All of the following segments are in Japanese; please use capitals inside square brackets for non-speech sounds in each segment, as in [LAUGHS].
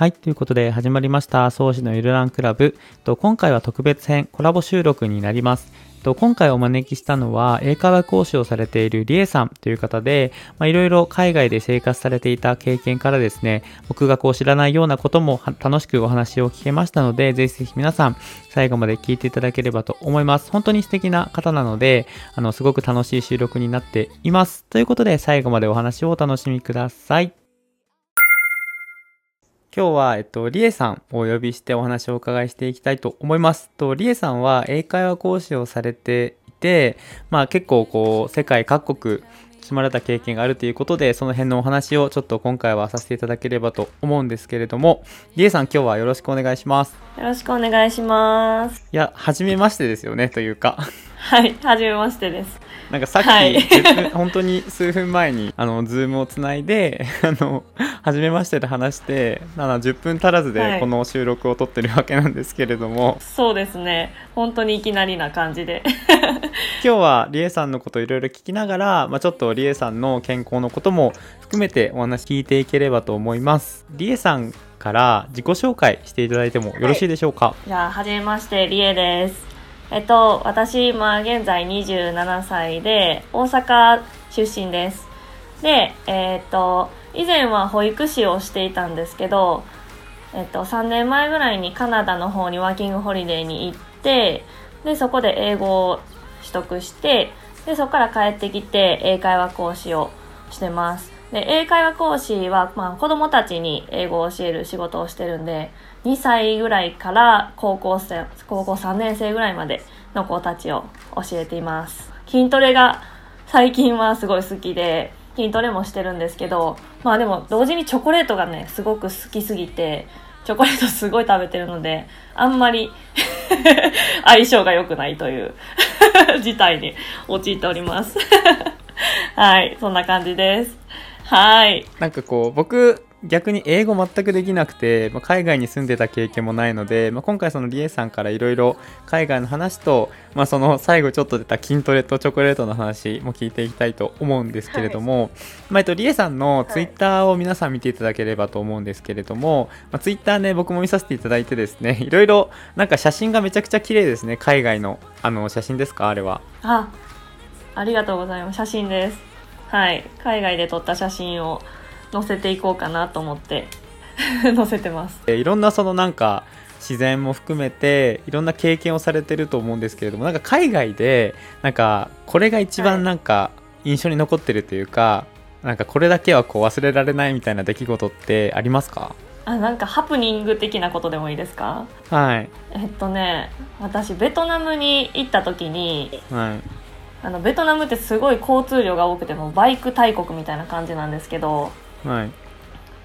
はい。ということで始まりました、創始のゆるランクラブ。今回は特別編コラボ収録になります。今回お招きしたのは、英会話講師をされているリエさんという方で、いろいろ海外で生活されていた経験からですね、僕がこう知らないようなことも楽しくお話を聞けましたので、ぜひぜひ皆さん、最後まで聞いていただければと思います。本当に素敵な方なので、あの、すごく楽しい収録になっています。ということで、最後までお話をお楽しみください。今日は、えっと、リエさんをお呼びしてお話をお伺いしていきたいと思います。と、リエさんは英会話講師をされていて、まあ結構こう、世界各国、住まれた経験があるということで、その辺のお話をちょっと今回はさせていただければと思うんですけれども、リエさん今日はよろしくお願いします。よろしくお願いします。いや、初めましてですよね、というか。はい、はじめましてです。なんかさっき、はい10分本当に数分前に、あの、ズームをつないで、[LAUGHS] あの、初めましてで話して、なの10分足らずはいでこの収録を撮ってるわけなんですけれども、そうですね。本当にいきなりな感じで。[LAUGHS] 今日はリエさんのことをいろいろ聞きながら、まあ、ちょっとリエさんの健康のことも含めてお話聞いていければと思います。リエさんから自己紹介していただいてもよろしいでしょうか、じゃあ、はじめまして、りえです。えっと、私、今、現在27歳で、大阪出身です。で、えっと、以前は保育士をしていたんですけど、えっと、3年前ぐらいにカナダの方にワーキングホリデーに行って、で、そこで英語を取得して、で、そこから帰ってきて英会話講師をしてます。で、英会話講師は、まあ、子供たちに英語を教える仕事をしてるんで、2歳ぐらいから高校生、高校3年生ぐらいまでの子たちを教えています。筋トレが最近はすごい好きで、筋トレもしてるんですけど、まあでも同時にチョコレートがね、すごく好きすぎて、チョコレートすごい食べてるので、あんまり [LAUGHS] 相性が良くないという [LAUGHS] 事態に陥っております。はい、そんな感じです。はい。なんかこう僕逆に英語全くできなくて、まあ、海外に住んでた経験もないので、まあ、今回そのリエさんからいろいろ海外の話と、まあ、その最後ちょっと出た筋トレとチョコレートの話も聞いていきたいと思うんですけれども、まあえっと、リエさんのツイッターを皆さん見ていただければと思うんですけれども、まあ、ツイッターね僕も見させていただいてですねいろいろなんか写真がめちゃくちゃ綺麗ですね海外のあの写真ですかあれはあ、ありがとうございます。写真です。はい。海外で撮った写真を載せていこうかなと思って [LAUGHS] 載せてます。えいろんなそのなんか自然も含めていろんな経験をされてると思うんですけれどもなんか海外でなんかこれが一番なんか印象に残ってるというか、なんかこれだけはこう忘れられないみたいな出来事ってありますか？あ、なんかハプニング的なことでもいいですか？はい。えっとね、私ベトナムに行った時に、はい。あのベトナムってすごい交通量が多くてもうバイク大国みたいな感じなんですけど、はい。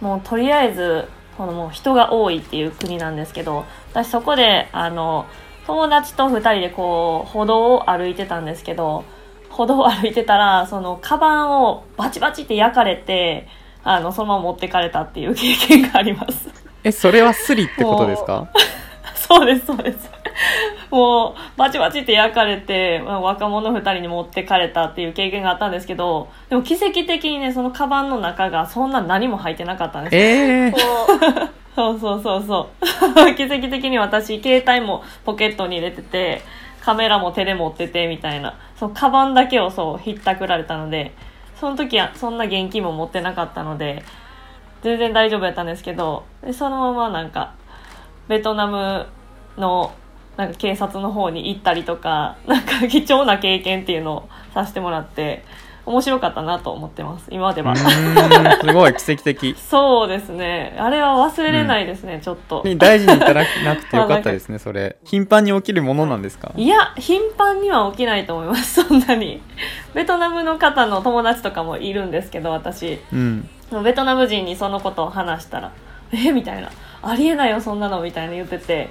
もうとりあえずこのもう人が多いっていう国なんですけど私そこであの友達と2人でこう歩道を歩いてたんですけど歩道を歩いてたらそのカバンをバチバチって焼かれてあのそのまま持ってかれたっていう経験があります。えそれはスリってことですか？[LAUGHS] そうですそうですもうバチバチって焼かれてまあ若者2人に持ってかれたっていう経験があったんですけどでも奇跡的にねそのカバンの中がそんな何も入ってなかったんですえー、[LAUGHS] そうそうそうそう。[LAUGHS] 奇跡的に私携帯もポケットに入れててカメラも手で持っててみたいなそうカバンだけをそうひったくられたのでその時はそんな現金も持ってなかったので全然大丈夫やったんですけどでそのままなんかベトナムのなんか警察の方に行ったりとか [LAUGHS] なんか貴重な経験っていうのをさせてもらって面白かったなと思ってます今までは。[LAUGHS] すごい奇跡的そうですね。あれは忘れれないですね、ちょっと。大事にいただなくてよかったですね [LAUGHS] それ頻繁に起きるものなんですか？いや、頻繁には起きないと思います、そんなに。ベトナムの方の友達とかもいるんですけど、私。うんベトナム人にそのことを話したら、えみたいな。ありえないよ、そんなの、みたいな言ってて。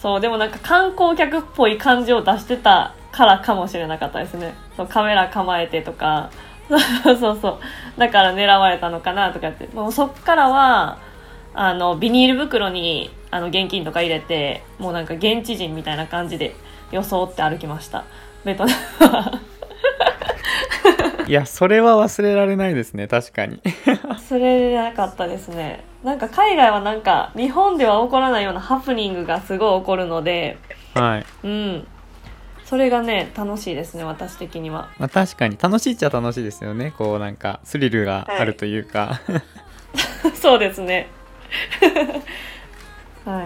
そう、でもなんか観光客っぽい感じを出してたからかもしれなかったですね。そうカメラ構えてとか。そ [LAUGHS] うそうそう。だから狙われたのかなとかって。もうそっからは、あの、ビニール袋にあの現金とか入れて、もうなんか現地人みたいな感じで装って歩きました。ベトナムは。いやそれは忘れられないですね確かに。[LAUGHS] 忘れなかったですね。なんか海外はなんか日本では起こらないようなハプニングがすごい起こるので。はい、うん。それがね楽しいですね私的には。まあ、確かに。楽しいっちゃ楽しいですよね。こうなんかスリルがあるというか、そうですね。[LAUGHS] は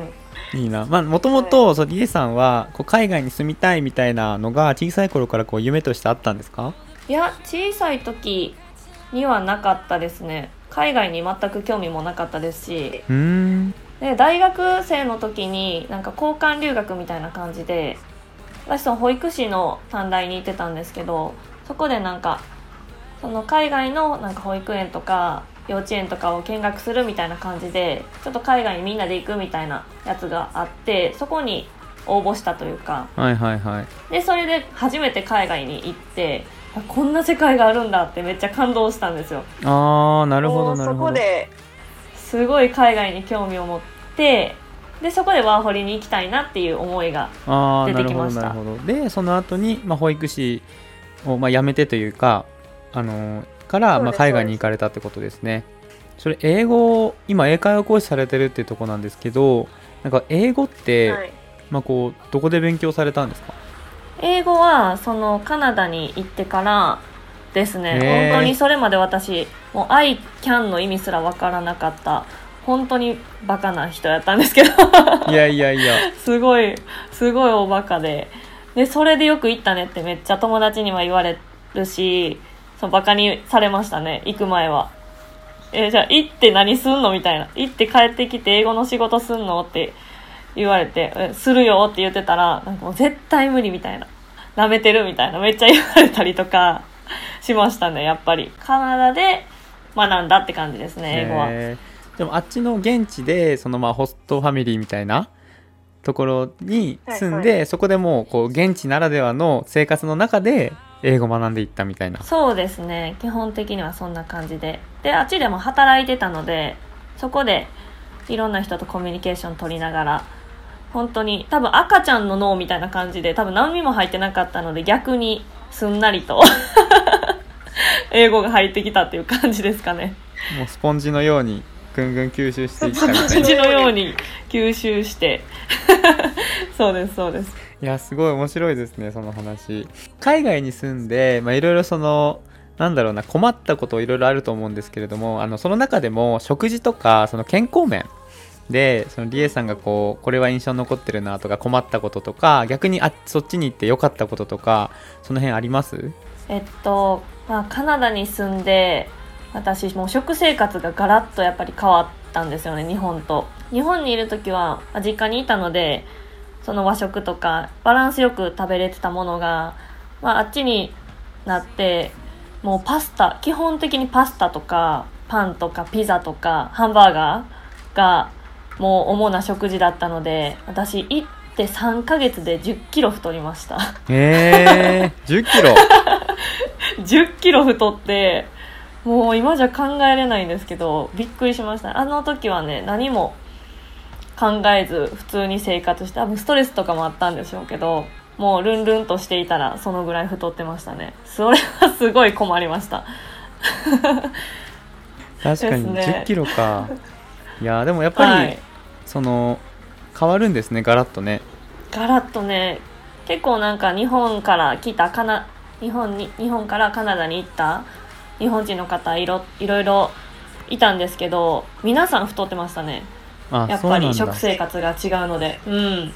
い。いいな。まあもともとリエさんはこう海外に住みたいみたいなのが小さい頃からこう夢としてあったんですか？いや小さい時にはなかったですね。海外に全く興味もなかったですし。で大学生の時になんか交換留学みたいな感じで私その保育士の短大に行ってたんですけどそこでなんかその海外のなんか保育園とか幼稚園とかを見学するみたいな感じでちょっと海外にみんなで行くみたいなやつがあってそこに応募したというか。はいはいはい。でそれで初めて海外に行ってあこんな世界があるんだってめっちゃ感動したんですよ。ああなるほどなるそほど。こですごい海外に興味を持ってでそこでワーホリに行きたいなっていう思いがああなるほ出てきました。どなるほど。でその後にまあ、保育士をまあ辞めてというかあのーからまあ、海外に行かれたってことですね。それ英語今英会話講師されてるっていうところなんですけどなんか英語って、はい。まあこうどこで勉強されたんですか？英語はそのカナダに行ってからですね。本当にそれまで私もう「I can」の意味すら分からなかった。本当にバカな人やったんですけど。いやいやいや。[LAUGHS] すごいすごいおバカで。でそれでよく行ったねってめっちゃ友達には言われるしそのバカにされましたね行く前は。えーじゃあ行って何すんのみたいな。行って帰ってきて英語の仕事すんのって言われてえするよって言ってたらなんかもう絶対無理みたいな。舐めてるみたいな。めっちゃ言われたりとか [LAUGHS] しましたねやっぱり。カナダで学んだって感じですね英語は、でもあっちの現地でそのまあホストファミリーみたいなところに住んで、はいそこでもうこう現地ならではの生活の中で英語学んでいったみたいな。そうですね。基本的にはそんな感じで。であっちでも働いてたのでそこでいろんな人とコミュニケーション取りながら本当に。多分赤ちゃんの脳みたいな感じで多分何にも入ってなかったので逆にすんなりと [LAUGHS] 英語が入ってきたっていう感じですかね。もうスポンジのようにぐんぐん吸収していったみたいな。土のように吸収して。[LAUGHS] そうですそうです。いやすごい面白いですねその話。海外に住んでまあいろいろそのなんだろうな困ったこといろいろあると思うんですけれどもあのその中でも食事とかその健康面でそのリエさんがこうこれは印象に残ってるなとか困ったこととか逆にあそっちに行って良かったこととかその辺あります？えっと、まあ、カナダに住んで私もう食生活がガラッとやっぱり変わったんですよね日本と。日本にいる時は実家にいたのでその和食とかバランスよく食べれてたものが、まあ、あっちになってもうパスタ基本的にパスタとかパンとかピザとかハンバーガーがもう主な食事だったので私行って3ヶ月で1 0キロ太りました。えー、[LAUGHS] 10キロ？10キロ太ってもう今じゃ考えれないんですけどびっくりしました。あの時はね何も考えず普通に生活して多分ストレスとかもあったんでしょうけどもうルンルンとしていたらそのぐらい太ってましたね。それはすごい困りました。確かに。ですね。10キロか。いやでもやっぱり、はいその変わるんですねガラッとね。ガラッとね結構なんか日本から来たかな日本に日本からカナダに行った日本人の方いろいろいろいたんですけど皆さん太ってましたね。あやっぱり食生活が違うので。うん。ね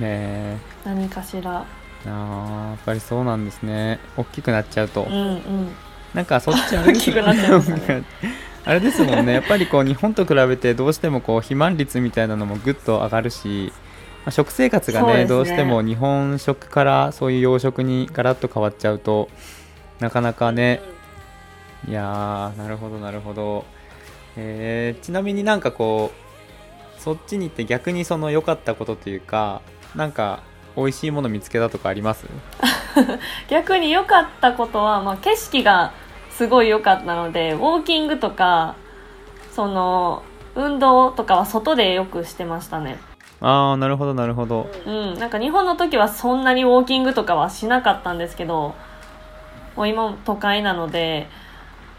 え。何かしら。あーやっぱりそうなんですね。大きくなっちゃうと、うんうん。なんかそっち大きくなっちゃいましたね [LAUGHS] あれですもんね。やっぱりこう日本と比べてどうしてもこう肥満率みたいなのもぐっと上がるし、まあ、食生活がねね。どうしても日本食からそういう洋食にガラッと変わっちゃうとなかなかね、いやーなるほどなるほど、えーちなみになんかこうそっちに行って逆にその良かったことというかなんか美味しいもの見つけたとかあります？[LAUGHS] 逆に良かったことは、まあ、景色がすごい良かったのでウォーキングとかその運動とかは外でよくしてましたね。ああなるほどなるほど。うんなんか日本の時はそんなにウォーキングとかはしなかったんですけどもう今都会なので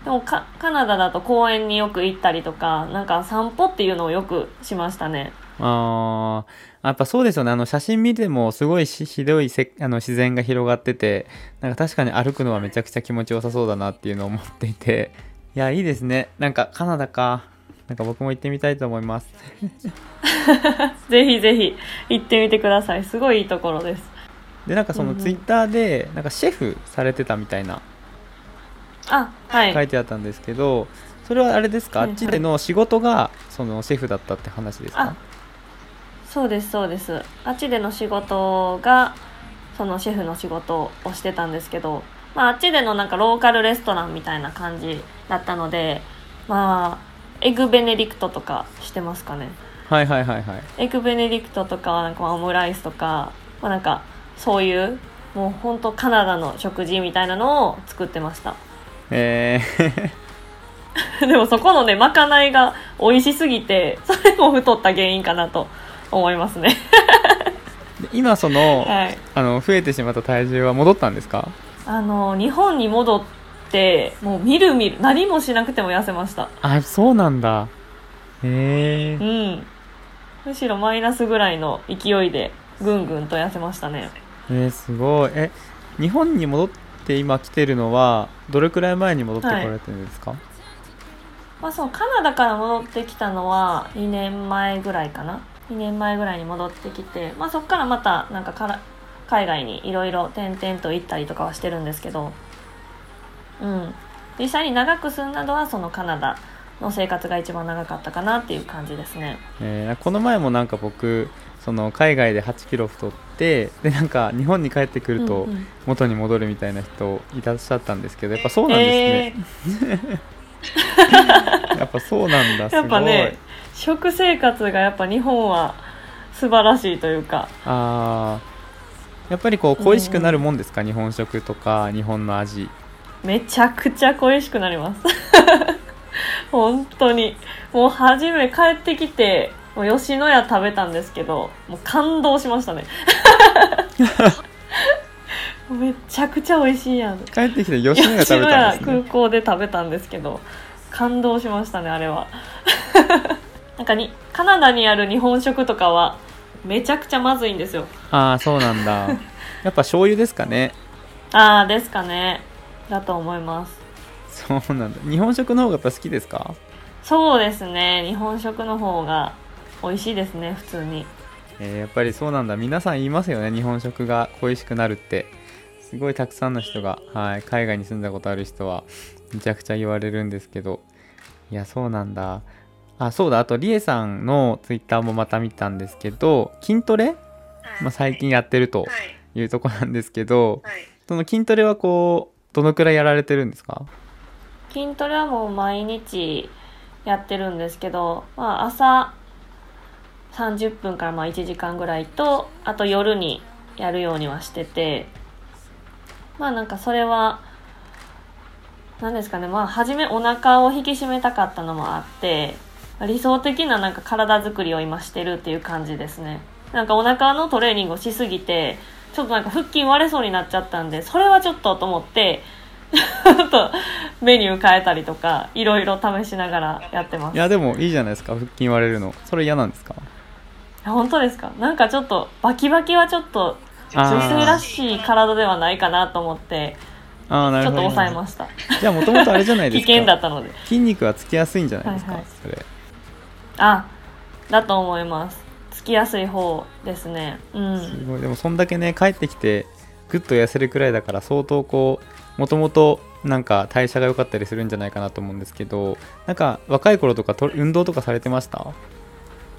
でもカカナダだと公園によく行ったりとかなんか散歩っていうのをよくしましたね。あーやっぱそうですよね。あの写真見てもすごいしひどいせあの自然が広がっててなんか確かに歩くのはめちゃくちゃ気持ちよさそうだなっていうのを思っていて。いやいいですね。なんかカナダか。なんか僕も行ってみたいと思います。[LAUGHS] ぜひぜひ行ってみてください。すごいいいところです。でなんかそのツイッターでなんかシェフされてたみたいな。あはい。書いてあったんですけどそれはあれですか？あはい。っちでの仕事がそのシェフだったって話ですあかそうですそうです。あっちでの仕事がそのシェフの仕事をしてたんですけど、まあ、あっちでのなんかローカルレストランみたいな感じだったのでまあエグベネディクトとかしてますかね。はいはいはいはい。エグベネディクトとかはなんかオムライスとか、まあ、なんかそういうもう本当カナダの食事みたいなのを作ってました。えー。[LAUGHS] でもそこのねまかないが美味しすぎてそれも太った原因かなと思いますね。で今そのはい。あの増えてしまった体重は戻ったんですか？あの日本に戻ってもうみるみる何もしなくても痩せました。あそうなんだ。へえ。うん。むしろマイナスぐらいの勢いでぐんぐんと痩せましたね。えー、すごい。え日本に戻って今来てるのはどれくらい前に戻ってこられてるんですか、まあそのカナダから戻ってきたのは2年前ぐらいかな2年前ぐらいに戻ってきて、まあ、そこからまたなんかから海外にいろいろ転々と行ったりとかはしてるんですけどうん。実際に長く住んだのはそのカナダの生活が一番長かったかなっていう感じですね。えーこの前もなんか僕その海外で8キロ太ってでなんか日本に帰ってくると元に戻るみたいな人いらっしゃったんですけどやっぱそうなんですね、[LAUGHS] やっぱそうなんだすごい。やっぱね食生活がやっぱ日本は素晴らしいというか。あー。やっぱりこう恋しくなるもんですか、日本食とか日本の味。めちゃくちゃ恋しくなります。[LAUGHS] 本当に。もう初め帰ってきてもう吉野家食べたんですけどもう感動しましたね。[LAUGHS] めちゃくちゃ美味しいやん。帰ってきて吉野家食べたんですね。空港で食べたんですけど感動しましたねあれはなんかにカナダにある日本食とかはめちゃくちゃまずいんですよ。ああそうなんだ。[LAUGHS] やっぱ醤油ですかね。ああですかね。だと思います。そうなんだ。日本食の方がやっぱ好きですか？そうですね。日本食の方が美味しいですね普通に。えーやっぱりそうなんだ。皆さん言いますよね。日本食が恋しくなるって。すごいたくさんの人が、はい、海外に住んだことある人はめちゃくちゃ言われるんですけど。いやそうなんだあそうだ。あとりえさんのツイッターもまた見たんですけど筋トレ、まあ、最近やってるとはい。いうとこなんですけどはい。その筋トレはこうどのくらいやられてるんですか？筋トレはもう毎日やってるんですけど、まあ、朝30分からまあ1時間ぐらいとあと夜にやるようにはしててまあなんかそれは何ですかね。まあ初めお腹を引き締めたかったのもあって理想的ななんか体作りを今してるっていう感じですね。なんかお腹のトレーニングをしすぎてちょっとなんか腹筋割れそうになっちゃったんでそれはちょっとと思ってちょっとメニュー変えたりとかいろいろ試しながらやってます。いやでもいいじゃないですか腹筋割れるの。それ嫌なんですか？あ本当ですか？なんかちょっとバキバキはちょっと女性らしい体ではないかなと思ってあーなちょっとるほど抑えました。じゃあもともとあれじゃない危ですか？[LAUGHS] 険だったので。筋肉はつきやすいんじゃないですか、はいはい。それあだと思います。つきやすい方ですね。うすんごい。でもそんだけね帰ってきてぐっと痩せるくらいだから相当こうもともとなんか代謝が良かったりするんじゃないかなと思うんですけどなんか若い頃とかと運動とかされてました？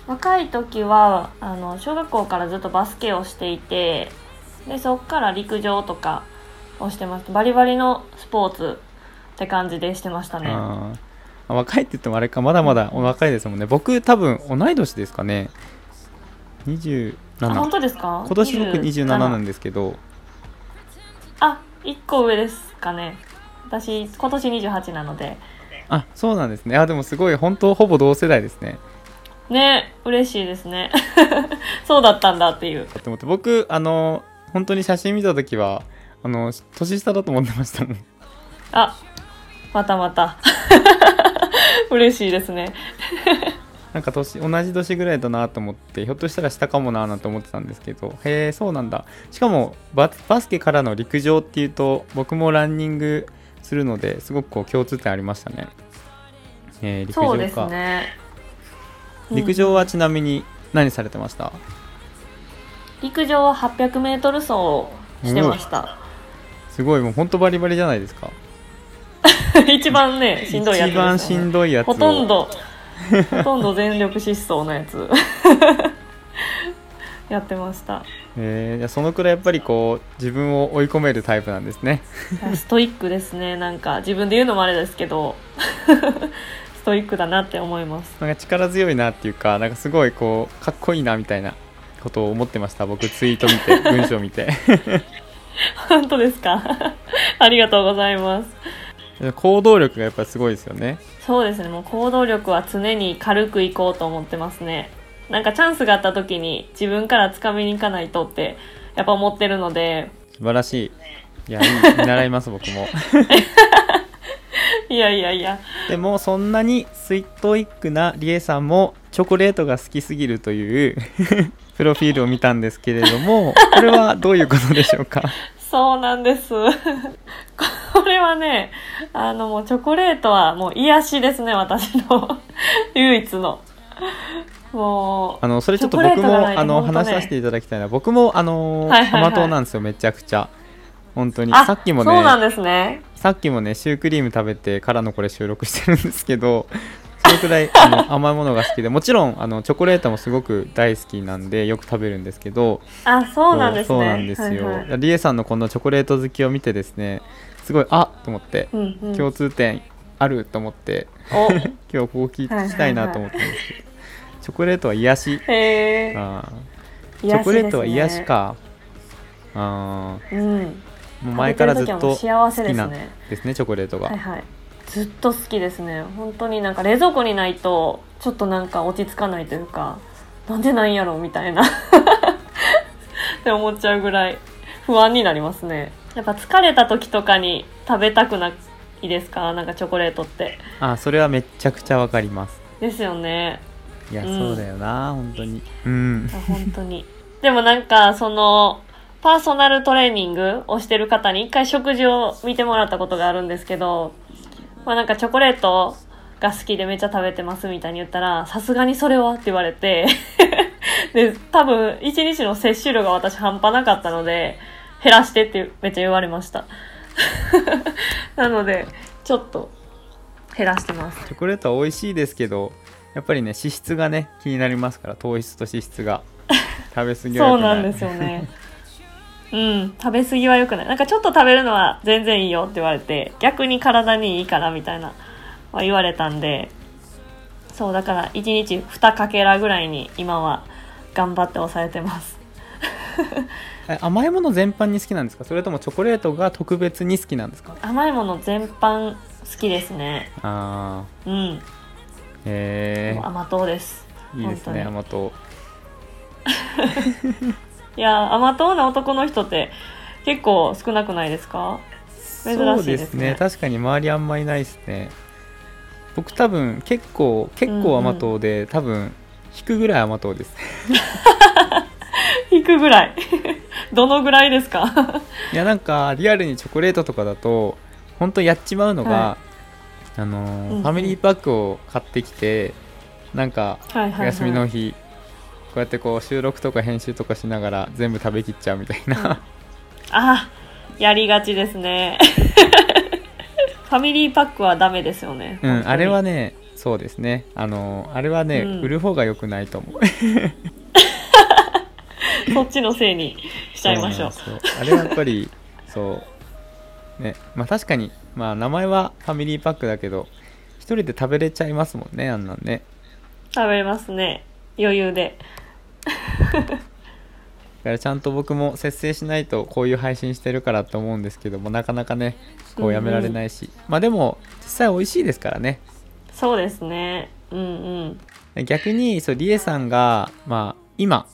若い時はあの小学校からずっとバスケをしていてでそっから陸上とかをしてましたバリバリのスポーツって感じでしてましたね若いって言ってもあれかまだまだお若いですもんね。僕多分同い年ですかね。27あ本今当ですか？年僕27なんですけど。あ一個上ですかね。私今年28なので。あそうなんですね。あでもすごい本当ほぼ同世代ですね。ね嬉しいですね。[LAUGHS] そうだったんだっていう。と思って。僕あの本当に写真見た時はあの年下だと思ってましたもん。あまたまた嬉しいですね。なんか年同じ年ぐらいだなと思ってひょっとしたら下かもなーなんて思ってたんですけどへえそうなんだ。しかもババスケからの陸上っていうと僕もランニングするのですごくこう共通点ありましたね、えー陸上か、ね。陸上はちなみに何されてました、陸上は 800m 走をしてました。すごいもうほんとバリバリじゃないですか [LAUGHS] 一番ねしんどいやつね、一番しんどいやつを。ほとんどほとんど全力疾走のやつ。[LAUGHS] やってました。えー、そのくらいやっぱりこう自分を追い込めるタイプなんですね。ストイックですね。なんか自分で言うのもあれですけど [LAUGHS] ストイックだなって思います。なんか力強いなっていうかなんかすごいこうかっこいいなみたいなことを思ってました。僕ツイート見て文章見て。本当ですか？ありがとうございます行動力がやっぱりすごいですよね。そうですね。もう行動力は常に軽くいこうと思ってますね。なんかチャンスがあった時に自分から掴みに行かないとってやっぱ思ってるので。素晴らしい。いやいい見習います僕も。[LAUGHS] いやいやいや。でもそんなにストイックなリエさんもチョコレートが好きすぎるという [LAUGHS] プロフィールを見たんですけれどもこれはどういうことでしょうか？[LAUGHS] そうなんです。これはね、あのもうチョコレートはもう癒しですね、私の。[LAUGHS] 唯一の。もう、あのそれちょっと僕も、ートがないとあの話させていただきたいな。僕もあの、はいはいはい。甘党なんですよめちゃくちゃ。本当に。あさっきもそうなんねですね。さっきもねシュークリーム食べてからのこれ収録してるんですけどそれくらいあの [LAUGHS] 甘いものが好きで。もちろんあのチョコレートもすごく大好きなんでよく食べるんですけど。あ、そうなんですね。そうなんですよ、はいはい。リエさんのこのチョコレート好きを見てですねすごいあっと思ってうんうん、共通点あると思って、お、[LAUGHS] 今日ここ聞きたいなと思ったんですけど、チョコレートは癒し。あーチ癒ョコレートは癒。しかあうん。ーもう前からずっと幸せ好きなんですね。ですねチョコレートが、はいはい。ずっと好きですね。本当になんか冷蔵庫にないと、ちょっとなんか落ち着かないというか、なんでないんやろみたいな。[LAUGHS] って思っちゃうぐらい不安になりますね。やっぱ疲れた時とかに食べたくないですか？なんかチョコレートって。あそれはめちゃくちゃわかります。ですよね。いや、うん。そうだよな本当に。うん。あ本当に。でもなんか、その、パーソナルトレーニングをしてる方に一回食事を見てもらったことがあるんですけど、まあなんかチョコレートが好きでめっちゃ食べてますみたいに言ったら、さすがにそれは？って言われて、[LAUGHS] で、多分一日の摂取量が私半端なかったので、減らしてってめっちゃ言われました。[LAUGHS] なので、ちょっと減らしてます。チョコレートは美味しいですけどやっぱりね脂質がね気になりますから糖質と脂質が [LAUGHS] 食べ過ぎは良くないそうなんですよね。うん、食べ過ぎは良くない。なんかちょっと食べるのは全然いいよって言われて、逆に体にいいからみたいな、は言われたんで、そう、だから1日2かけらぐらいに今は頑張って抑えてます。え甘いもの全般に好きなんですか？それともチョコレートが特別に好きなんですか？甘いもの全般好きですね。あうん。ー。へもう甘党です。えいいですね本甘党。[LAUGHS] いや、甘党な男の人って結構少なくないですか？珍しいですね。そうですね。確かに周りあんまいないですね。僕多分結構結構甘党で、多分引くぐらい甘党です [LAUGHS] 引くぐらい。[LAUGHS] どのぐらいですか？いやなんかリアルにチョコレートとかだと本当やっちまうのが、はあのーうんうんファミリーパックを買ってきてなんかはいはい、はい。お休みの日、こうやってこう収録とか編集とかしながら全部食べきっちゃうみたいな、あ、やりがちですね。[LAUGHS] ファミリーパックはダメですよね。うん、あれはねそうですねあのーあれはね、うん売る方が良くないと思う [LAUGHS] そっちのせいにしちゃいましょう。あれはやっぱり [LAUGHS] そうねまあ確かにまあ名前はファミリーパックだけど一人で食べれちゃいますもんねあんなんね食べますね。余裕で。[LAUGHS] だからちゃんと僕も節制しないとこういう配信してるからと思うんですけどもなかなかねこうやめられないし、まあでも実際美味しいですからねそうですね。うんうん。逆にそうリエさんがまあ今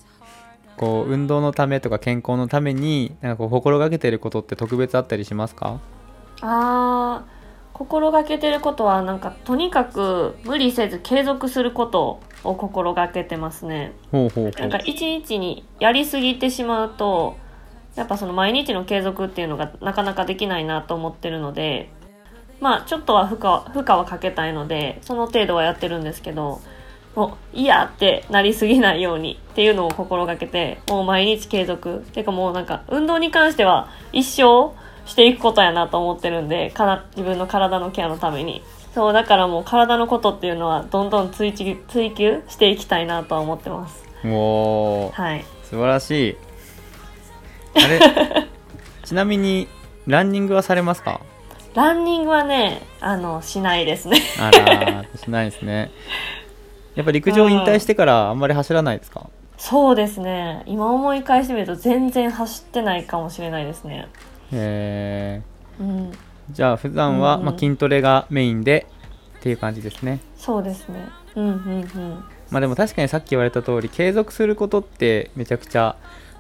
こう運動のためとか健康のためになんかこう心がけてることって特別あったりしますか？あー心がけてることはなんかとにかく無理せず継続することを心がけてますね。ほうほうほう。んなか一日にやりすぎてしまうとやっぱその毎日の継続っていうのがなかなかできないなと思ってるのでまあちょっとは負荷負荷はかけたいのでその程度はやってるんですけどもういやってなりすぎないようにっていうのを心がけてもう毎日継続。ていうかもうなんか運動に関しては一生していくことやなと思ってるんでから自分の体のケアのために。そうだからもう体のことっていうのはどんどん追求追求していきたいなとは思ってます。おー。はい。素晴らしい。あれ [LAUGHS] ちなみにランニングはされますか？ランニングはねあのしないですね。あらーしないですねやっぱ陸上引退してからあんまり走らないですか？そうですね。今思い返してみると全然走ってないかもしれないですね。へうん。ーじゃあ普段は、うんうん。まあ、筋トレがメインでっていう感じですね。そうですね。うんうんうん。まあでも確かにさっき言われた通り継続することってめちゃくちゃ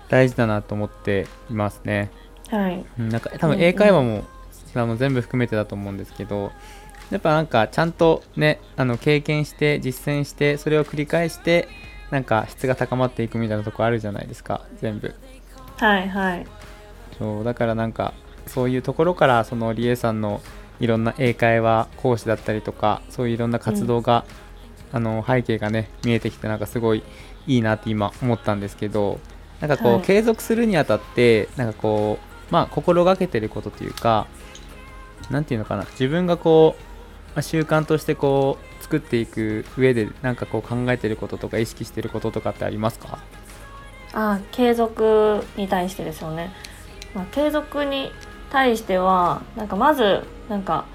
大事だなと思っていますね。はい。うんなんか多分うんうん。英会話も、あの全部含めてだと思うんですけどやっぱなんかちゃんとねあの経験して実践してそれを繰り返してなんか質が高まっていくみたいなとこあるじゃないですか全部。はいはい。そうだからなんかそういうところからそのリエさんのいろんな英会話講師だったりとかそういういろんな活動が、あの背景がね見えてきてなんかすごいいいなって今思ったんですけどなんかこう、はい。継続するにあたってなんかこうまあ心がけてることというかなんていうのかな自分がこう、まあ習慣としてこう作っていく上でなんかこう考えてることとか意識してることとかってありますか？あ継続に対してですよね、まあ、継続に対してはなんかまずなんか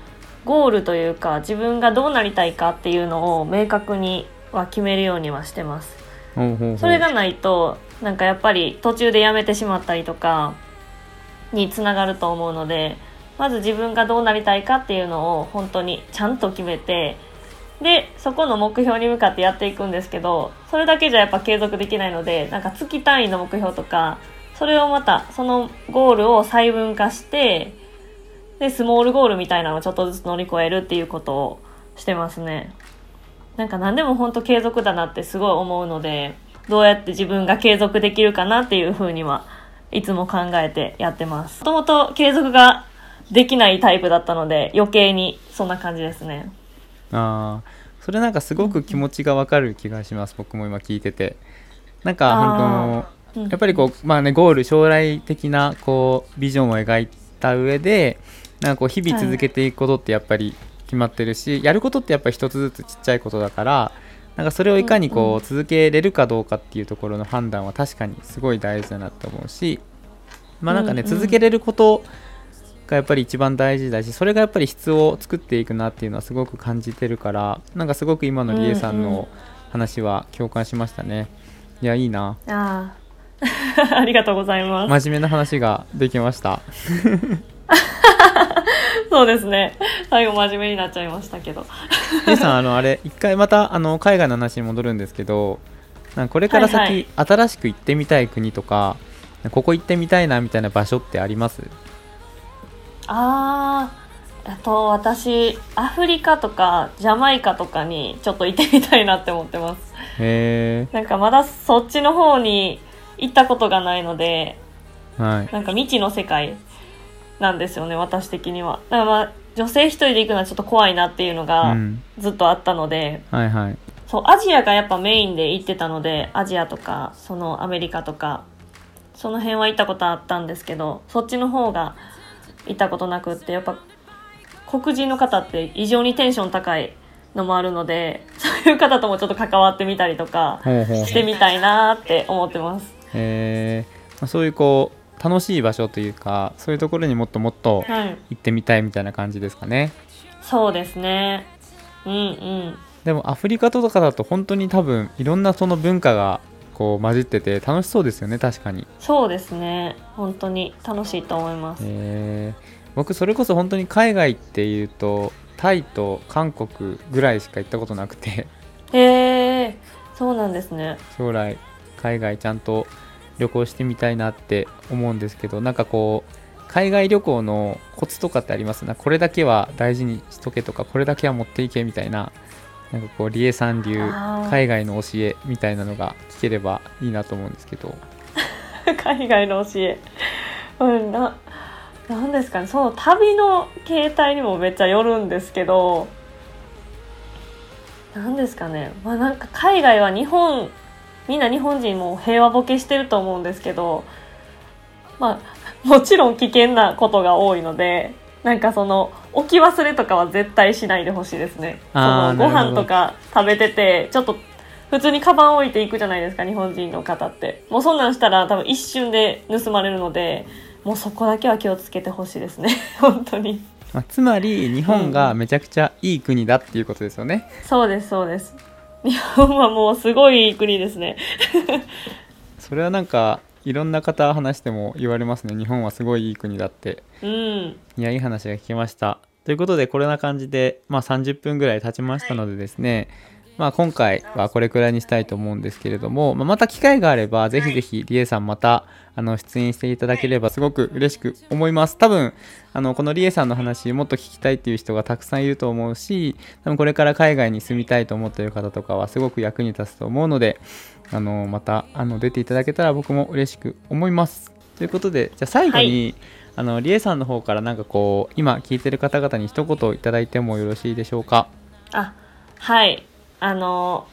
ゴールというか自分がどうなりたいかっていうのを明確には決めるようにはしてます。ほうほうほう。それがないとなんかやっぱり途中でやめてしまったりとかにつながると思うのでまず自分がどうなりたいかっていうのを本当にちゃんと決めてでそこの目標に向かってやっていくんですけどそれだけじゃやっぱ継続できないのでなんか月単位の目標とかそれをまたそのゴールを細分化してでスモールゴールみたいなのをちょっとずつ乗り越えるっていうことをしてますね。なんか何でも本当継続だなってすごい思うのでどうやって自分が継続できるかなっていうふうにはいつも考えてやってます。もともと継続ができないタイプだったので余計にそんな感じですね。ああそれなんかすごく気持ちがわかる気がします、僕も今聞いてて。なんか本当うん。やっぱりこうまあねゴール将来的なこうビジョンを描いた上でなんかこう日々続けていくことってやっぱり決まってるし、やることってやっぱり一つずつちっちゃいことだからなんかそれをいかにこう、うんうん。続けれるかどうかっていうところの判断は確かにすごい大事だなと思うしまあなんかね、うんうん。続けれることがやっぱり一番大事だしそれがやっぱり質を作っていくなっていうのはすごく感じてるからなんかすごく今のりえさんうんうんの話は共感しましたね、いやいいな。ああ。[LAUGHS] ありがとうございます、真面目な話ができました。[LAUGHS] そうですね。最後真面目になっちゃいましたけど。[LAUGHS] りえさんあのあれ一回またあの海外の話に戻るんですけどなんかこれから先、はい。新しく行ってみたい国とかここ行ってみたいなみたいな場所ってあります？あああと私アフリカとかジャマイカとかにちょっと行ってみたいなって思ってます。へなんかまだそっちの方に行ったことがないのでえはい。なんか未知の世界なんですよね私的には。だからまあ女性一人で行くのはちょっと怖いなっていうのうがん。ずっとあったので、はいはい。そうアジアがやっぱメインで行ってたのでアジアとかそのアメリカとかその辺は行ったことあったんですけどそっちの方が行ったことなくってやっぱ黒人の方って異常にテンション高いのもあるので [LAUGHS] そういう方ともちょっと関わってみたりとかしてみたいなーって思ってます。へえまあそういうこう楽しい場所というかそういうところにもっともっとはい。行ってみたいみたいな感じですかね。そうですね。うんうん。でもアフリカとかだと本当に多分いろんなその文化がこう混じってて楽しそうですよね確かに。そうですね。本当に楽しいと思います。えー。僕それこそ本当に海外っていうとタイと韓国ぐらいしか行ったことなくて。へえそうなんですね。将来海外ちゃんと旅行してみたいなって思うんですけどなんかこう海外旅行のコツとかってあります？なこれだけは大事にしとけとかこれだけは持っていけみたいななんかこうリエさん流海外の教えみたいなのが聞ければいいなと思うんですけど。[LAUGHS] 海外の教え。うん、な、なんですかね、その旅の形態にもめっちゃよるんですけど、なんですかね、まあなんか海外は日本、みんな日本人も平和ボケしてると思うんですけど、まあ、もちろん危険なことが多いので、なんかその、置き忘れとかは絶対しないでほしいですね。そのご飯とか食べてて、ちょっと普通にカバン置いていくじゃないですか日本人の方って。もうそんなんしたら多分一瞬で盗まれるのでもうそこだけは気をつけてほしいですね。[LAUGHS] 本当に。まあ、つまり日本がめちゃくちゃいい国だっていうことですよね。そうですそうです。日本はもうすごいいい国ですね。[LAUGHS] それはなんかいろんな方話しても言われますね。日本はすごいいい国だって。うん。いやいい話が聞けました。ということでこれな感じで、まあ、30分ぐらい経ちましたのでですね、まあ、今回はこれくらいにしたいと思うんですけれども、まあ、また機会があればぜひぜひリエさんまたあの出演していただければすごく嬉しく思います。多分あのこのリエさんの話もっと聞きたいっていう人がたくさんいると思うし多分これから海外に住みたいと思っている方とかはすごく役に立つと思うのであのまたあの出ていただけたら僕も嬉しく思います。ということでじゃあ最後に、あのリエさんの方からなんかこう今聞いてる方々に一言いただいてもよろしいでしょうか？あはいあの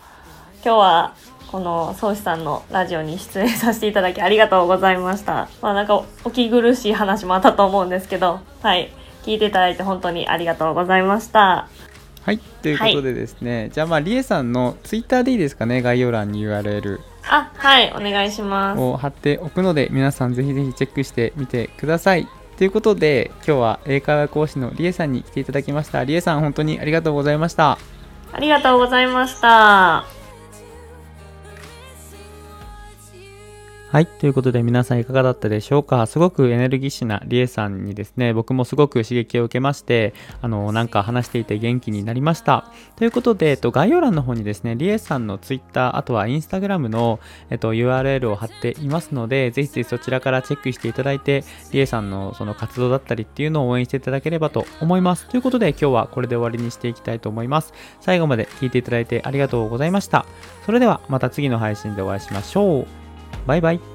今日はこの宗師さんのラジオに出演させていただきありがとうございました。まあなんかお聞き苦しい話もあったと思うんですけどはい。聞いていただいて本当にありがとうございました。はい。ということでですね、じゃあまあリエさんのツイッターでいいですかね概要欄に URL あはい。お願いします。を貼っておくので皆さんぜひぜひチェックしてみてください。ということで今日は英会話講師のリエさんに来ていただきました。リエさん本当にありがとうございましたありがとうございました。はい。ということで皆さんいかがだったでしょうか？すごくエネルギッシュなリエさんにですね、僕もすごく刺激を受けまして、あの、なんか話していて元気になりました。ということで、えっと、概要欄の方にですね、リエさんの Twitter、あとは Instagram の、えっと、URL を貼っていますので、ぜひぜひそちらからチェックしていただいて、リエさんのその活動だったりっていうのを応援していただければと思います。ということで、今日はこれで終わりにしていきたいと思います。最後まで聞いていただいてありがとうございました。それではまた次の配信でお会いしましょう。バイバイ。